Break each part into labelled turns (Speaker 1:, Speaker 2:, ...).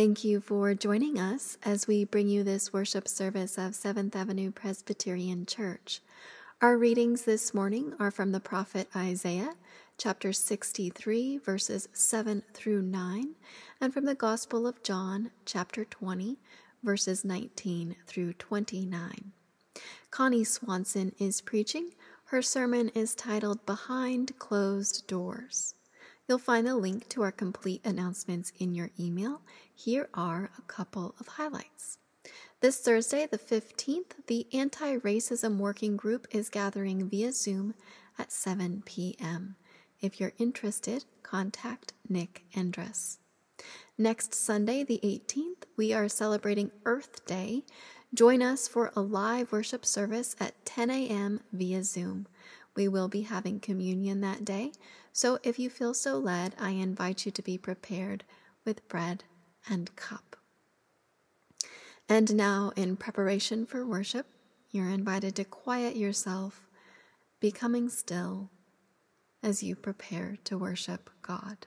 Speaker 1: Thank you for joining us as we bring you this worship service of Seventh Avenue Presbyterian Church. Our readings this morning are from the prophet Isaiah, chapter 63, verses 7 through 9, and from the Gospel of John, chapter 20, verses 19 through 29. Connie Swanson is preaching. Her sermon is titled Behind Closed Doors. You'll find a link to our complete announcements in your email. Here are a couple of highlights. This Thursday, the 15th, the Anti Racism Working Group is gathering via Zoom at 7 p.m. If you're interested, contact Nick Endress. Next Sunday, the 18th, we are celebrating Earth Day. Join us for a live worship service at 10 a.m. via Zoom. We will be having communion that day, so if you feel so led, I invite you to be prepared with bread and cup. And now, in preparation for worship, you're invited to quiet yourself, becoming still as you prepare to worship God.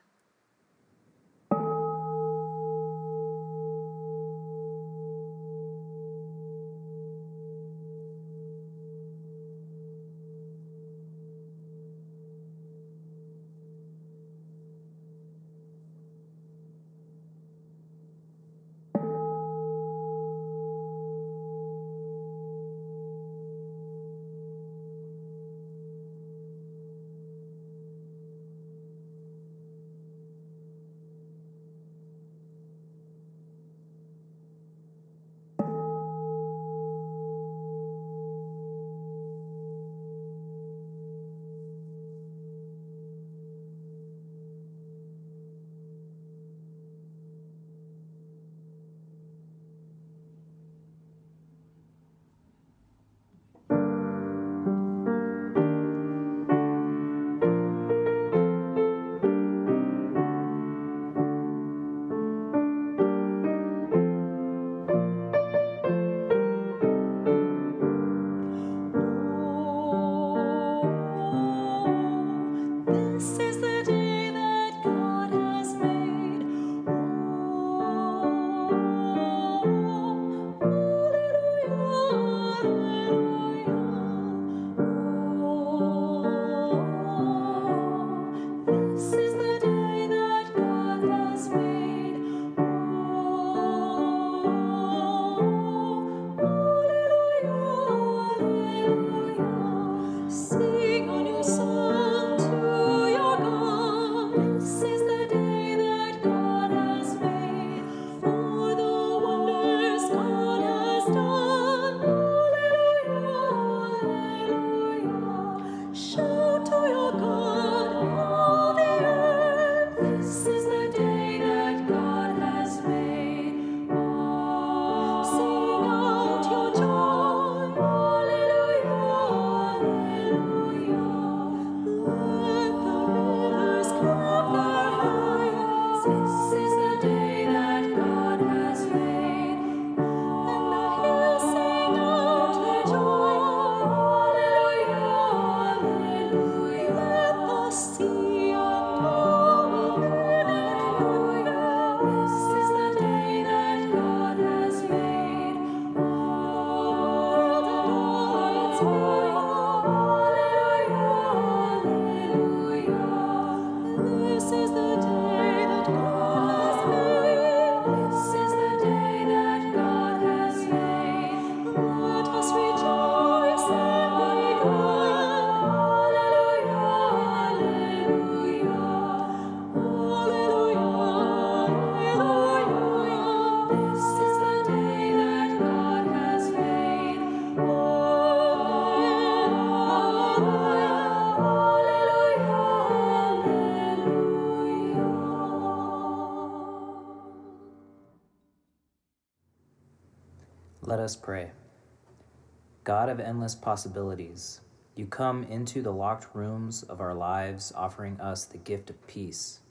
Speaker 2: God of endless possibilities, you come into the locked rooms of our lives offering us the gift of peace.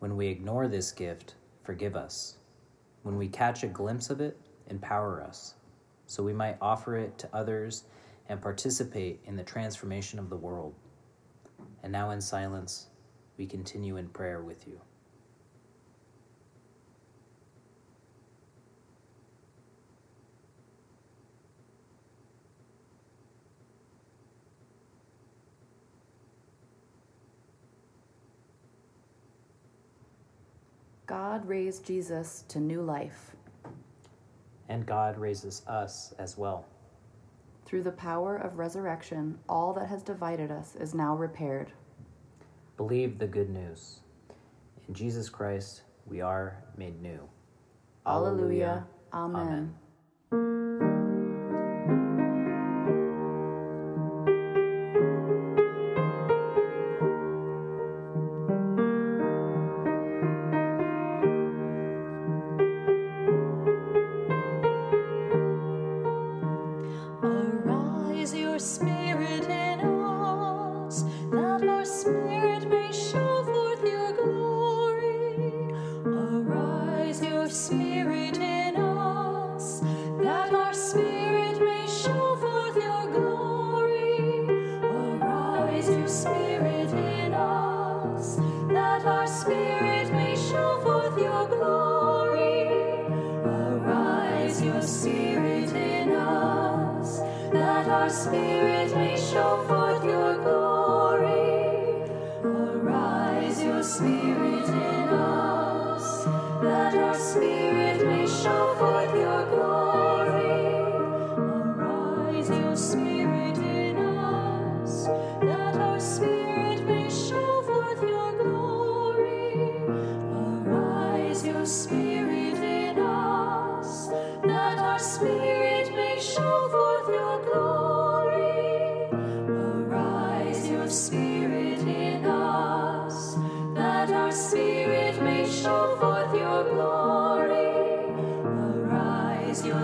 Speaker 2: When we ignore this gift, forgive us. When we catch a glimpse of it, empower us, so we might offer it to others and participate in the transformation of the world. And now, in silence, we continue in prayer with you.
Speaker 3: God raised Jesus to new life.
Speaker 2: And God raises us as well.
Speaker 3: Through the power of resurrection, all that has divided us is now repaired.
Speaker 2: Believe the good news. In Jesus Christ, we are made new.
Speaker 3: Alleluia. Amen. Amen.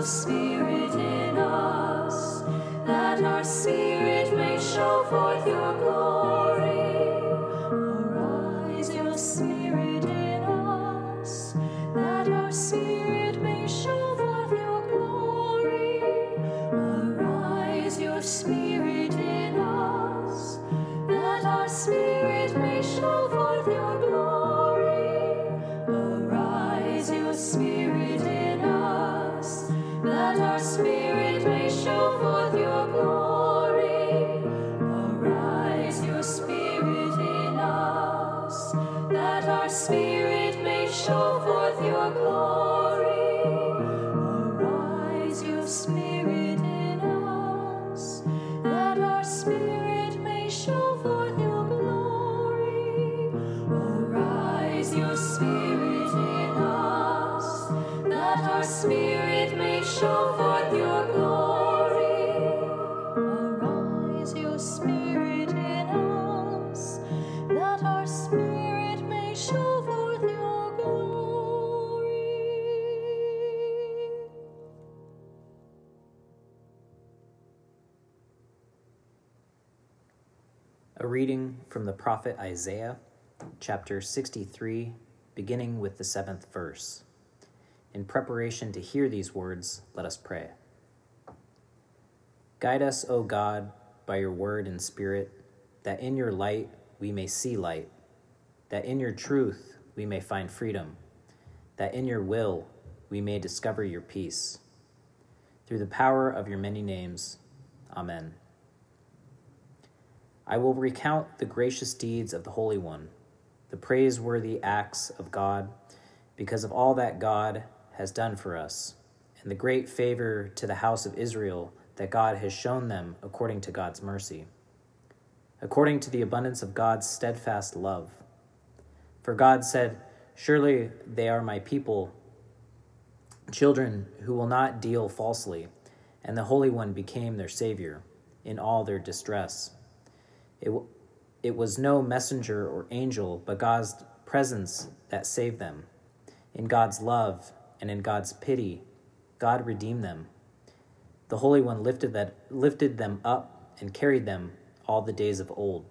Speaker 1: Spirit in us that our spirit may show forth your glory.
Speaker 2: Prophet Isaiah, chapter 63, beginning with the seventh verse. In preparation to hear these words, let us pray. Guide us, O God, by your word and spirit, that in your light we may see light, that in your truth we may find freedom, that in your will we may discover your peace. Through the power of your many names, Amen. I will recount the gracious deeds of the Holy One, the praiseworthy acts of God, because of all that God has done for us, and the great favor to the house of Israel that God has shown them according to God's mercy, according to the abundance of God's steadfast love. For God said, Surely they are my people, children who will not deal falsely, and the Holy One became their Savior in all their distress. It, it was no messenger or angel, but God's presence that saved them. In God's love and in God's pity, God redeemed them. The Holy One lifted, that, lifted them up and carried them all the days of old.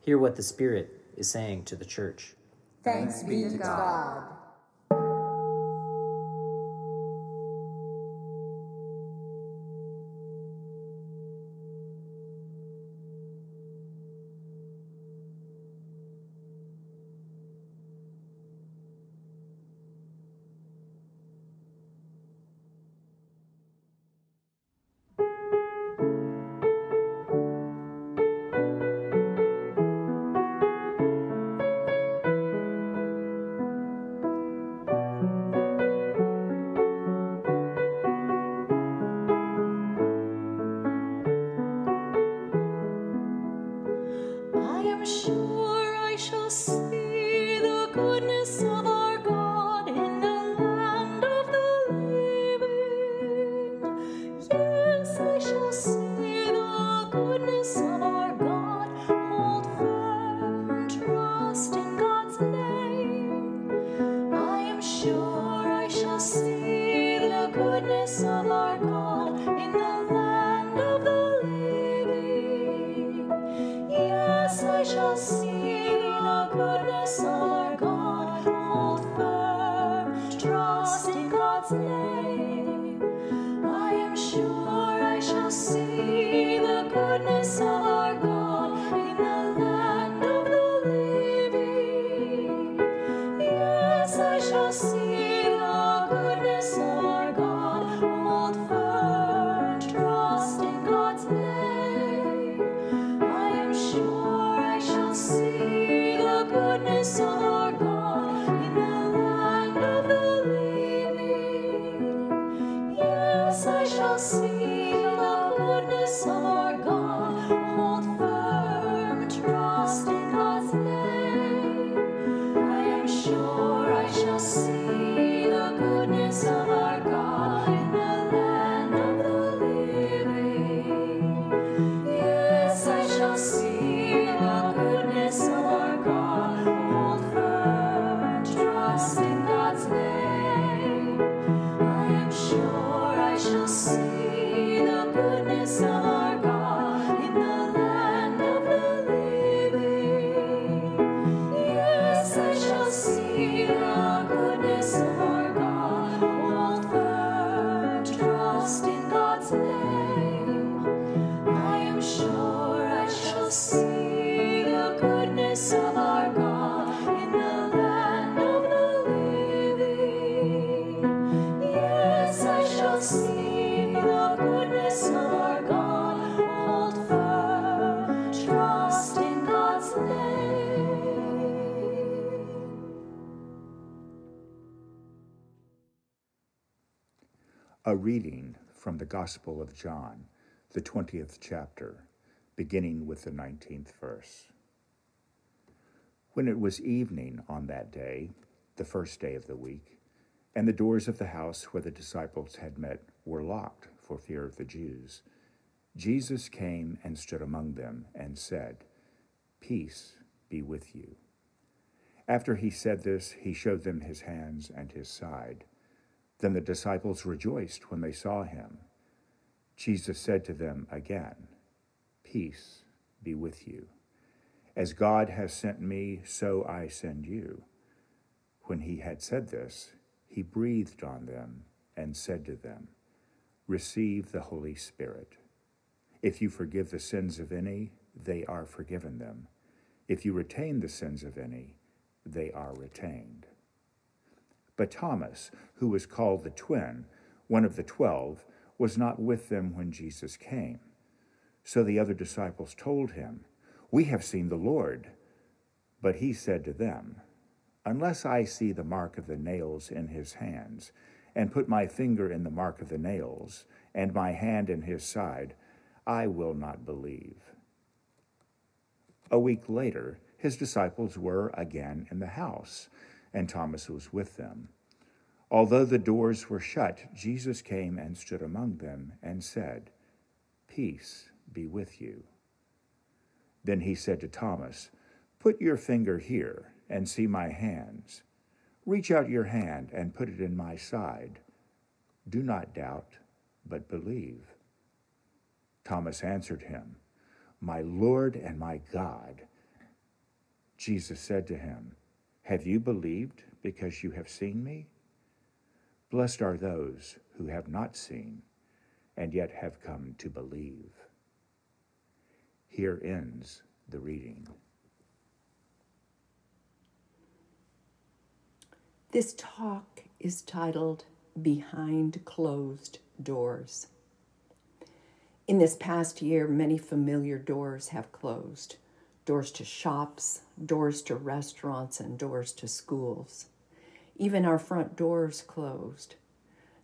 Speaker 2: Hear what the Spirit is saying to the church.
Speaker 4: Thanks be to God.
Speaker 1: Shall see
Speaker 5: A reading from the Gospel of John, the 20th chapter, beginning with the 19th verse. When it was evening on that day, the first day of the week, and the doors of the house where the disciples had met were locked for fear of the Jews, Jesus came and stood among them and said, Peace be with you. After he said this, he showed them his hands and his side. Then the disciples rejoiced when they saw him. Jesus said to them again, Peace be with you. As God has sent me, so I send you. When he had said this, he breathed on them and said to them, Receive the Holy Spirit. If you forgive the sins of any, they are forgiven them. If you retain the sins of any, they are retained. But Thomas, who was called the twin, one of the twelve, was not with them when Jesus came. So the other disciples told him, We have seen the Lord. But he said to them, Unless I see the mark of the nails in his hands, and put my finger in the mark of the nails, and my hand in his side, I will not believe. A week later, his disciples were again in the house, and Thomas was with them. Although the doors were shut, Jesus came and stood among them and said, Peace be with you. Then he said to Thomas, Put your finger here and see my hands. Reach out your hand and put it in my side. Do not doubt, but believe. Thomas answered him, My Lord and my God. Jesus said to him, Have you believed because you have seen me? Blessed are those who have not seen and yet have come to believe. Here ends the reading.
Speaker 6: This talk is titled Behind Closed Doors. In this past year, many familiar doors have closed doors to shops, doors to restaurants, and doors to schools. Even our front doors closed.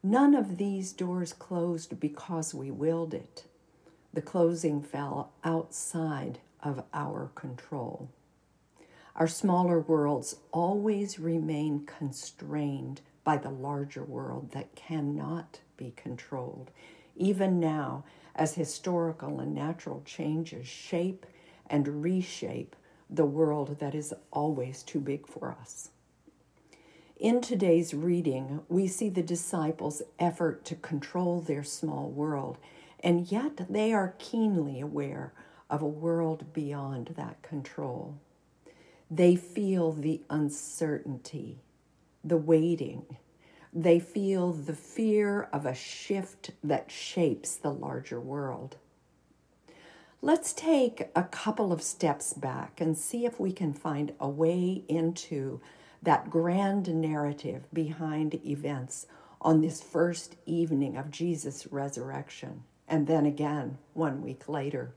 Speaker 6: None of these doors closed because we willed it. The closing fell outside of our control. Our smaller worlds always remain constrained by the larger world that cannot be controlled, even now as historical and natural changes shape and reshape the world that is always too big for us. In today's reading, we see the disciples' effort to control their small world, and yet they are keenly aware of a world beyond that control. They feel the uncertainty, the waiting. They feel the fear of a shift that shapes the larger world. Let's take a couple of steps back and see if we can find a way into that grand narrative behind events on this first evening of Jesus' resurrection, and then again one week later.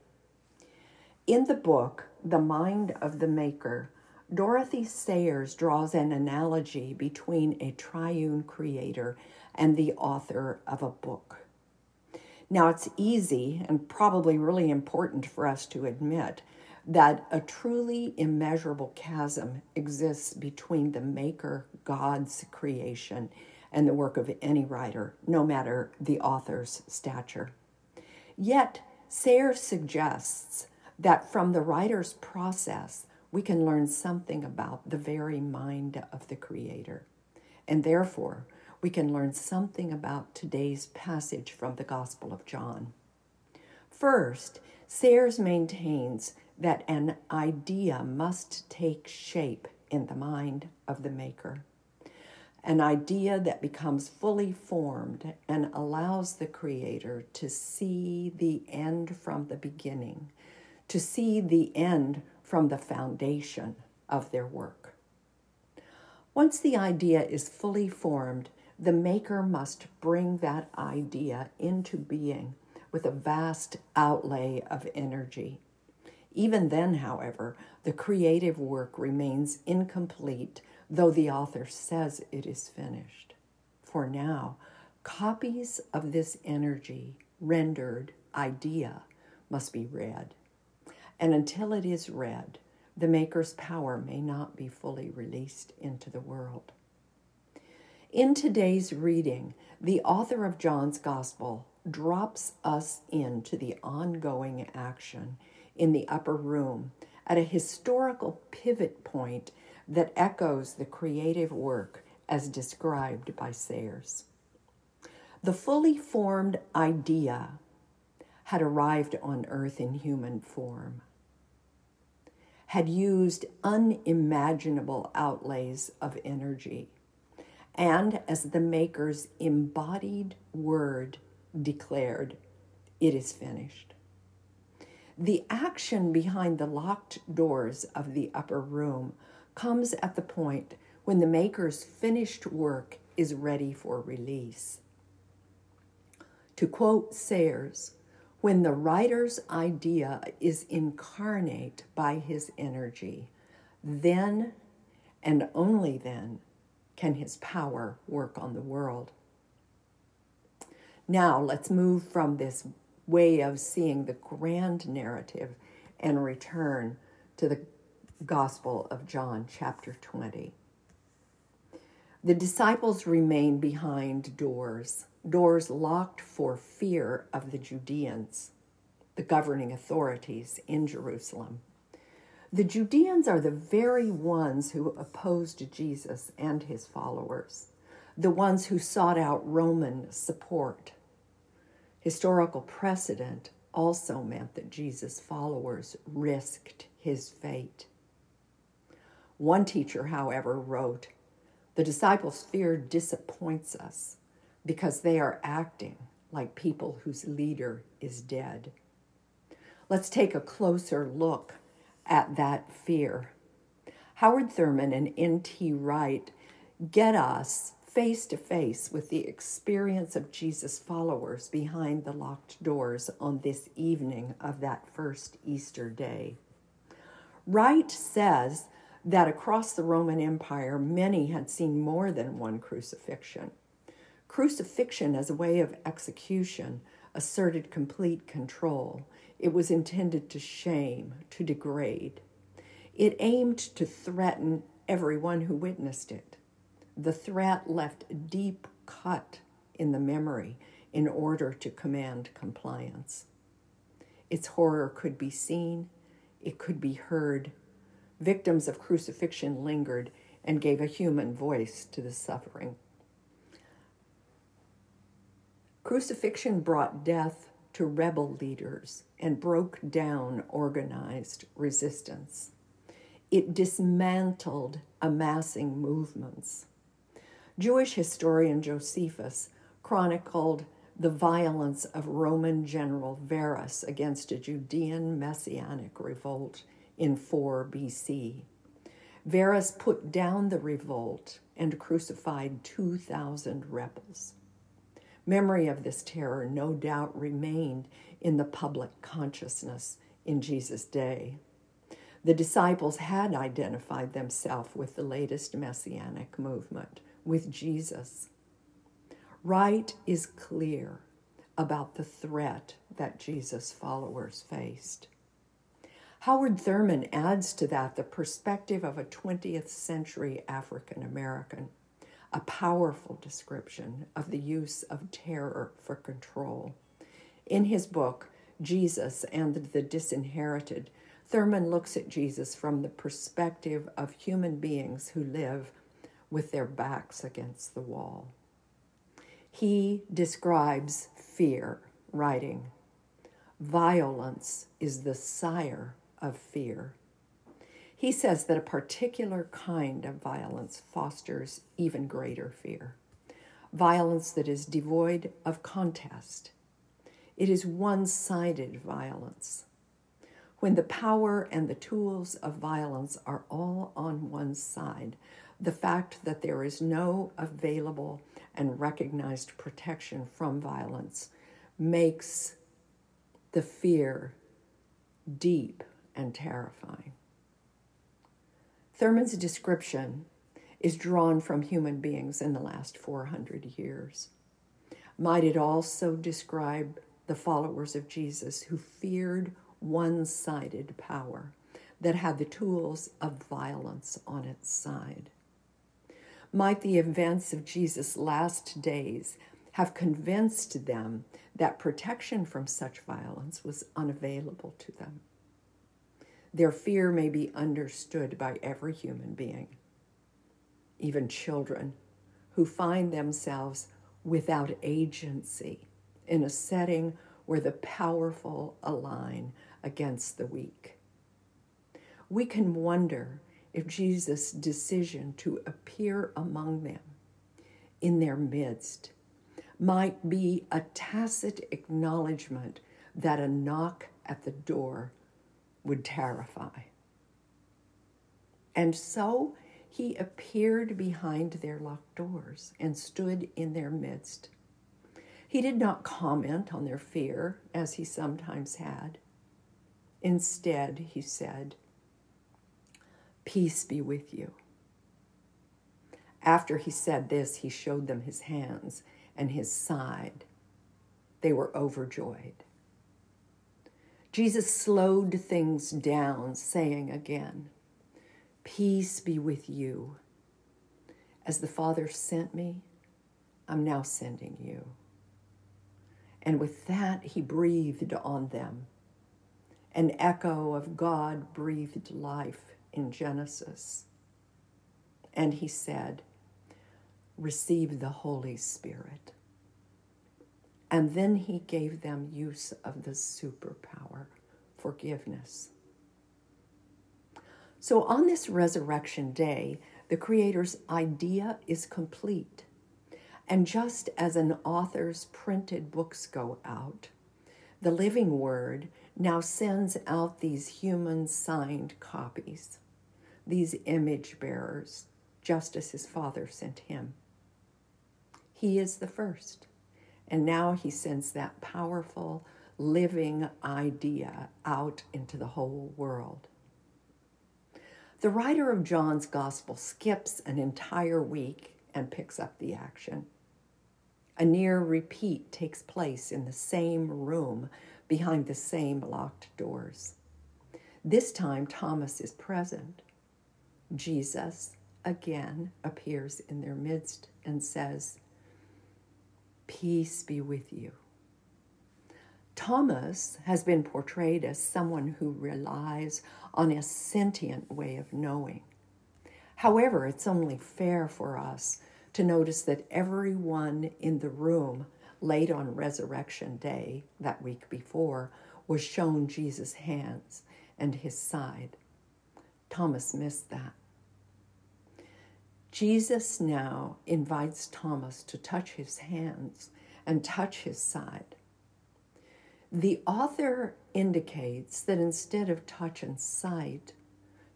Speaker 6: In the book, The Mind of the Maker, Dorothy Sayers draws an analogy between a triune creator and the author of a book. Now, it's easy and probably really important for us to admit that a truly immeasurable chasm exists between the Maker, God's creation, and the work of any writer, no matter the author's stature. Yet, Sayers suggests that from the writer's process, we can learn something about the very mind of the Creator. And therefore, we can learn something about today's passage from the Gospel of John. First, Sayers maintains that an idea must take shape in the mind of the maker. An idea that becomes fully formed and allows the creator to see the end from the beginning, to see the end from the foundation of their work. Once the idea is fully formed, the maker must bring that idea into being with a vast outlay of energy. Even then, however, the creative work remains incomplete, though the author says it is finished. For now, copies of this energy, rendered idea, must be read. And until it is read, the Maker's power may not be fully released into the world. In today's reading, the author of John's Gospel drops us into the ongoing action in the upper room at a historical pivot point that echoes the creative work as described by Sayers. The fully formed idea had arrived on earth in human form, had used unimaginable outlays of energy, and as the Maker's embodied word declared, it is finished. The action behind the locked doors of the upper room comes at the point when the maker's finished work is ready for release. To quote Sayers, when the writer's idea is incarnate by his energy, then and only then can his power work on the world. Now let's move from this way of seeing the grand narrative and return to the Gospel of John, chapter 20. The disciples remain behind doors, doors locked for fear of the Judeans, the governing authorities in Jerusalem. The Judeans are the very ones who opposed Jesus and his followers, the ones who sought out Roman support Historical precedent also meant that Jesus' followers risked his fate. One teacher, however, wrote The disciples' fear disappoints us because they are acting like people whose leader is dead. Let's take a closer look at that fear. Howard Thurman and N.T. Wright get us face to face with the experience of Jesus' followers behind the locked doors on this evening of that first Easter day. Wright says that across the Roman Empire, many had seen more than one crucifixion. Crucifixion as a way of execution asserted complete control. It was intended to shame, to degrade. It aimed to threaten everyone who witnessed it. The threat left deep cut in the memory in order to command compliance. Its horror could be seen, it could be heard. Victims of crucifixion lingered, and gave a human voice to the suffering. Crucifixion brought death to rebel leaders and broke down organized resistance. It dismantled amassing movements. Jewish historian Josephus chronicled the violence of Roman general Varus against a Judean messianic revolt in 4 BC. Varus put down the revolt and crucified 2,000 rebels. Memory of this terror no doubt remained in the public consciousness in Jesus' day. The disciples had identified themselves with the latest messianic movement, with Jesus. Wright is clear about the threat that Jesus' followers faced. Howard Thurman adds to that the perspective of a 20th century African American a powerful description of the use of terror for control. In his book, Jesus and the Disinherited, Thurman looks at Jesus from the perspective of human beings who live with their backs against the wall. He describes fear, writing, Violence is the sire of fear. He says that a particular kind of violence fosters even greater fear violence that is devoid of contest. It is one sided violence. When the power and the tools of violence are all on one side, the fact that there is no available and recognized protection from violence makes the fear deep and terrifying. Thurman's description is drawn from human beings in the last 400 years. Might it also describe the followers of Jesus who feared one sided power that had the tools of violence on its side? Might the events of Jesus' last days have convinced them that protection from such violence was unavailable to them? Their fear may be understood by every human being, even children who find themselves without agency in a setting where the powerful align against the weak. We can wonder if Jesus' decision to appear among them in their midst might be a tacit acknowledgement that a knock at the door would terrify. And so he appeared behind their locked doors and stood in their midst. He did not comment on their fear, as he sometimes had. Instead, he said, Peace be with you. After he said this, he showed them his hands and his side. They were overjoyed. Jesus slowed things down, saying again, Peace be with you. As the Father sent me, I'm now sending you. And with that, he breathed on them. An echo of God breathed life in Genesis. And he said, Receive the Holy Spirit. And then he gave them use of the superpower, forgiveness. So on this resurrection day, the Creator's idea is complete. And just as an author's printed books go out, the living word now sends out these human signed copies, these image bearers, just as his father sent him. He is the first. And now he sends that powerful, living idea out into the whole world. The writer of John's gospel skips an entire week and picks up the action. A near repeat takes place in the same room behind the same locked doors. This time, Thomas is present. Jesus again appears in their midst and says, Peace be with you. Thomas has been portrayed as someone who relies on a sentient way of knowing. However, it's only fair for us to notice that everyone in the room late on Resurrection Day, that week before, was shown Jesus' hands and his side. Thomas missed that. Jesus now invites Thomas to touch his hands and touch his side. The author indicates that instead of touch and sight,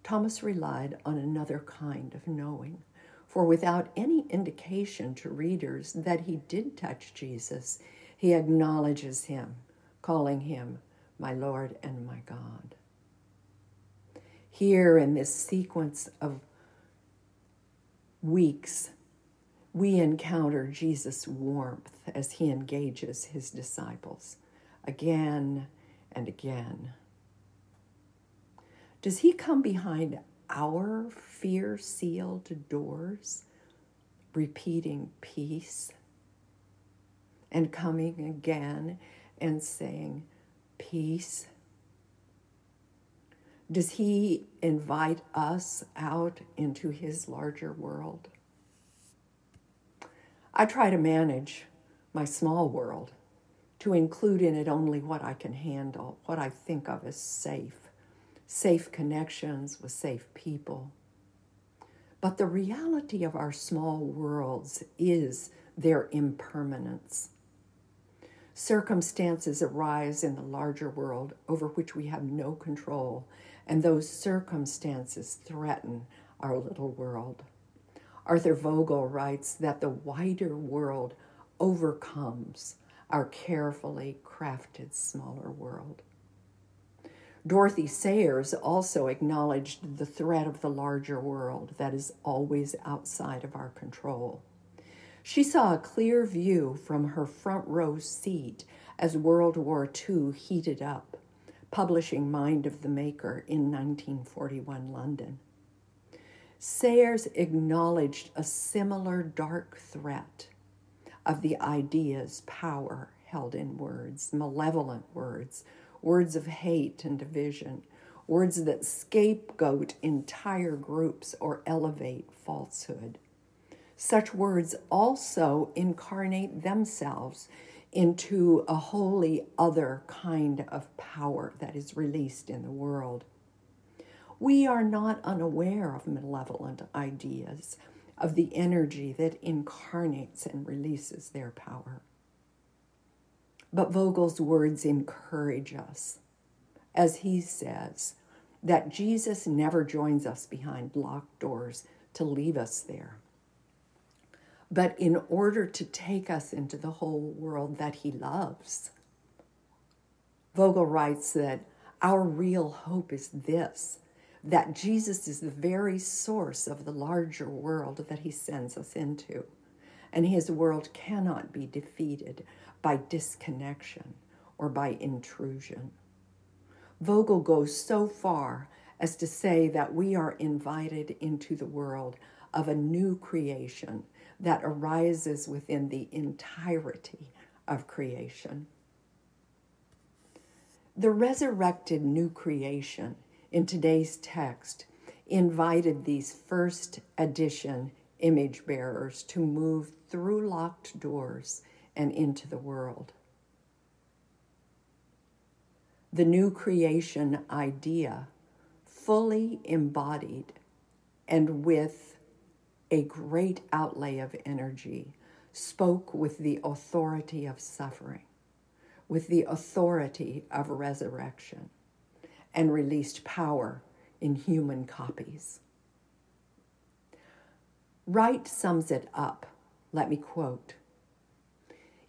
Speaker 6: Thomas relied on another kind of knowing. For without any indication to readers that he did touch Jesus, he acknowledges him, calling him my Lord and my God. Here in this sequence of weeks, we encounter Jesus' warmth as he engages his disciples again and again. Does he come behind our fear sealed doors, repeating peace, and coming again and saying, Peace? Does he invite us out into his larger world? I try to manage my small world to include in it only what I can handle, what I think of as safe safe connections with safe people. But the reality of our small worlds is their impermanence. Circumstances arise in the larger world over which we have no control, and those circumstances threaten our little world. Arthur Vogel writes that the wider world overcomes our carefully crafted smaller world. Dorothy Sayers also acknowledged the threat of the larger world that is always outside of our control. She saw a clear view from her front row seat as World War II heated up, publishing Mind of the Maker in 1941 London. Sayers acknowledged a similar dark threat of the idea's power held in words, malevolent words, words of hate and division, words that scapegoat entire groups or elevate falsehood. Such words also incarnate themselves into a wholly other kind of power that is released in the world. We are not unaware of malevolent ideas, of the energy that incarnates and releases their power. But Vogel's words encourage us, as he says, that Jesus never joins us behind locked doors to leave us there. But in order to take us into the whole world that he loves, Vogel writes that our real hope is this that Jesus is the very source of the larger world that he sends us into, and his world cannot be defeated by disconnection or by intrusion. Vogel goes so far as to say that we are invited into the world of a new creation that arises within the entirety of creation. The resurrected new creation in today's text invited these first edition image bearers to move through locked doors and into the world. The new creation idea, fully embodied and with a great outlay of energy, spoke with the authority of suffering, with the authority of resurrection, and released power in human copies. Wright sums it up. Let me quote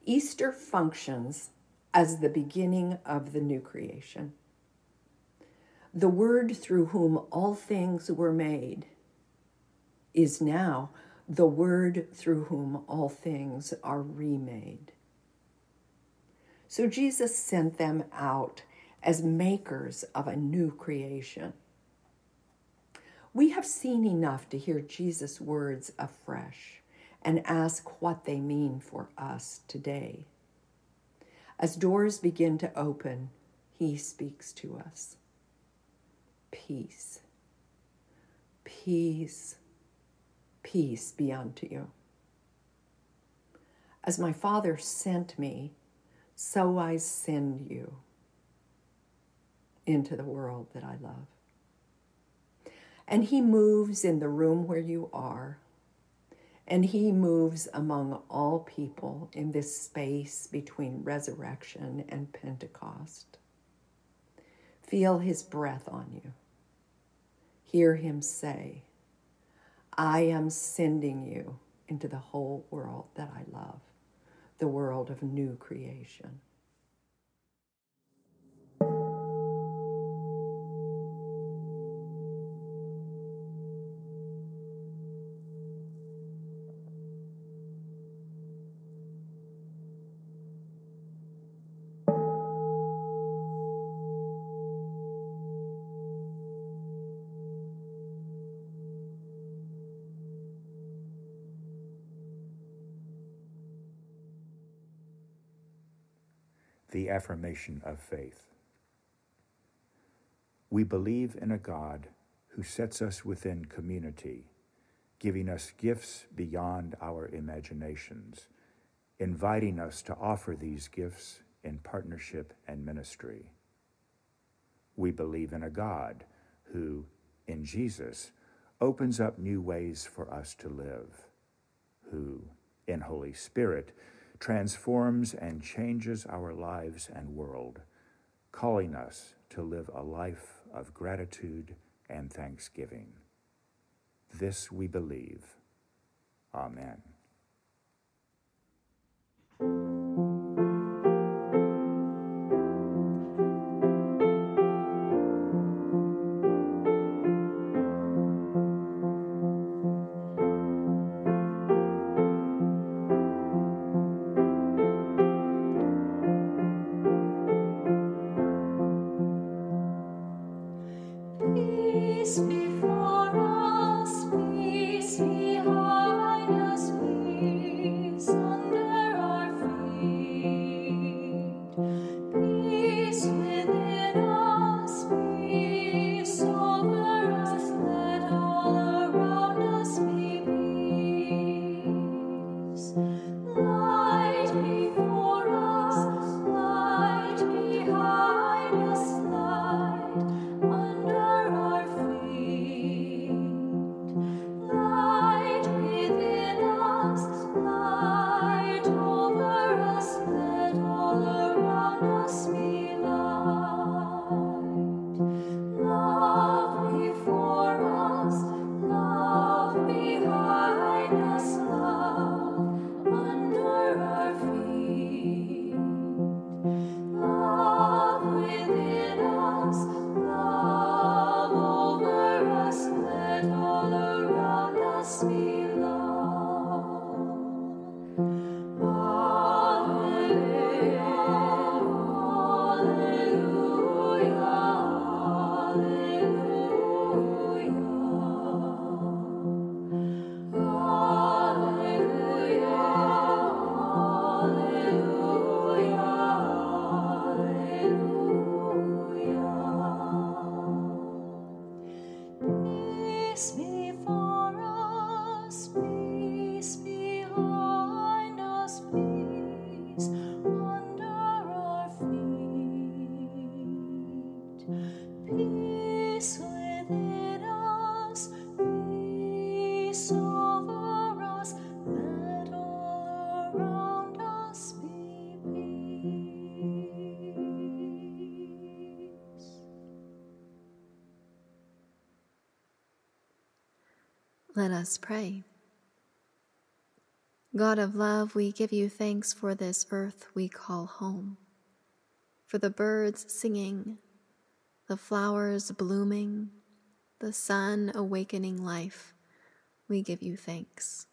Speaker 6: Easter functions as the beginning of the new creation. The Word through whom all things were made is now the Word through whom all things are remade. So Jesus sent them out as makers of a new creation. We have seen enough to hear Jesus' words afresh and ask what they mean for us today. As doors begin to open, He speaks to us. Peace, peace, peace be unto you. As my Father sent me, so I send you into the world that I love. And He moves in the room where you are, and He moves among all people in this space between resurrection and Pentecost. Feel His breath on you. Hear Him say, I am sending you into the whole world that I love, the world of new creation.
Speaker 1: Affirmation of faith. We believe in a God who sets us within community, giving us gifts beyond our imaginations, inviting us to offer these gifts in partnership and ministry. We believe in a God who, in Jesus, opens up new ways for us to live, who, in Holy Spirit, transforms and changes our lives and world, calling us to live a life of gratitude and thanksgiving. This we believe. Amen.
Speaker 7: Us
Speaker 8: pray. God of love, we give you thanks for this earth we call home, for the birds singing, the flowers blooming, the sun awakening life. We give you thanks.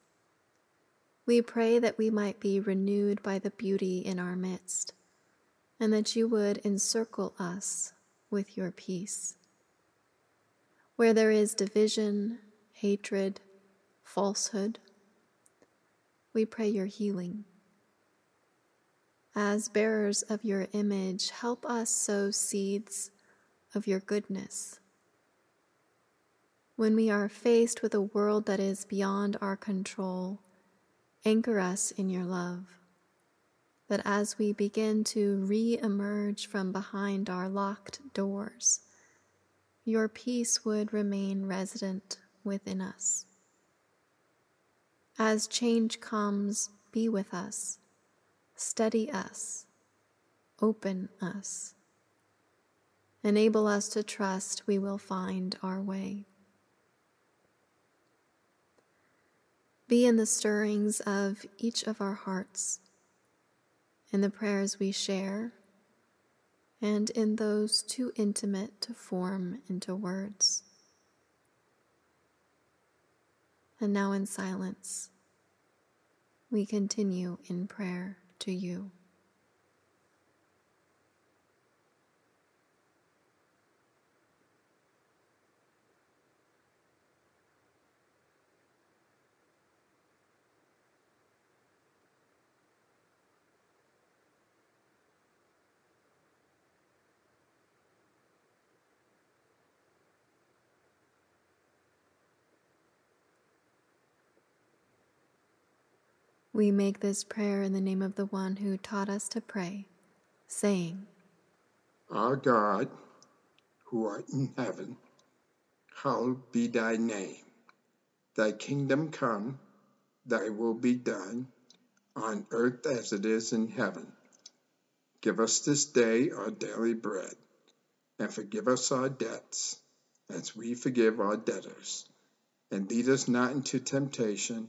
Speaker 8: We pray that we might be renewed by the beauty in our midst, and that you would encircle us with your peace. Where there is division, hatred, falsehood, we pray your healing. As bearers of your image, help us sow seeds of your goodness. when we are faced with a world that is beyond our control, anchor us in your love. That as we begin to re emerge from behind our locked doors, your peace would remain resident within us. As change comes, be with us, steady us, open us. Enable us to trust we will find our way. Be in the stirrings of each of our hearts, in the prayers we share, and in those too intimate to form into words. And now, in silence, we continue in prayer to you. We make this prayer in the name of the one who taught us to pray, saying,
Speaker 1: Our God, who art in heaven, hallowed be thy name. Thy kingdom come, thy will be done, on earth as it is in heaven. Give us this day our daily bread, and forgive us our debts, as we forgive our debtors. And lead us not into temptation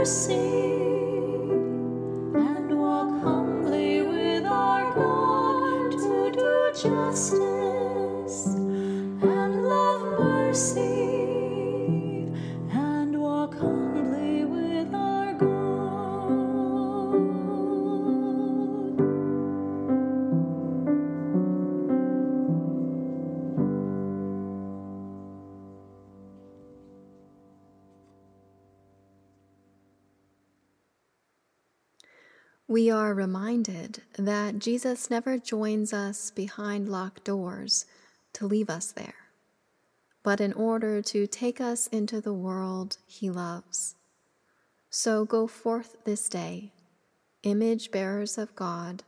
Speaker 9: Mercy
Speaker 8: that Jesus never joins us behind locked doors to leave us there, but in order to take us into the world he loves. So go forth this day, image bearers of God,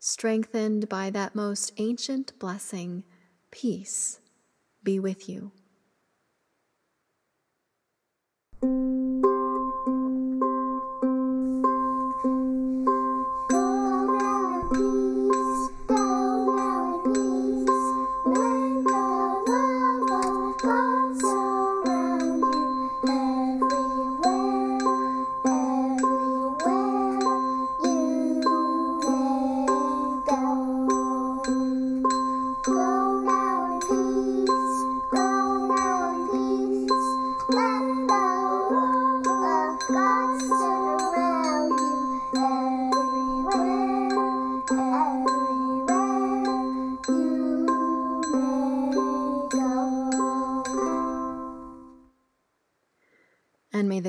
Speaker 8: strengthened by that most ancient blessing, peace be with you.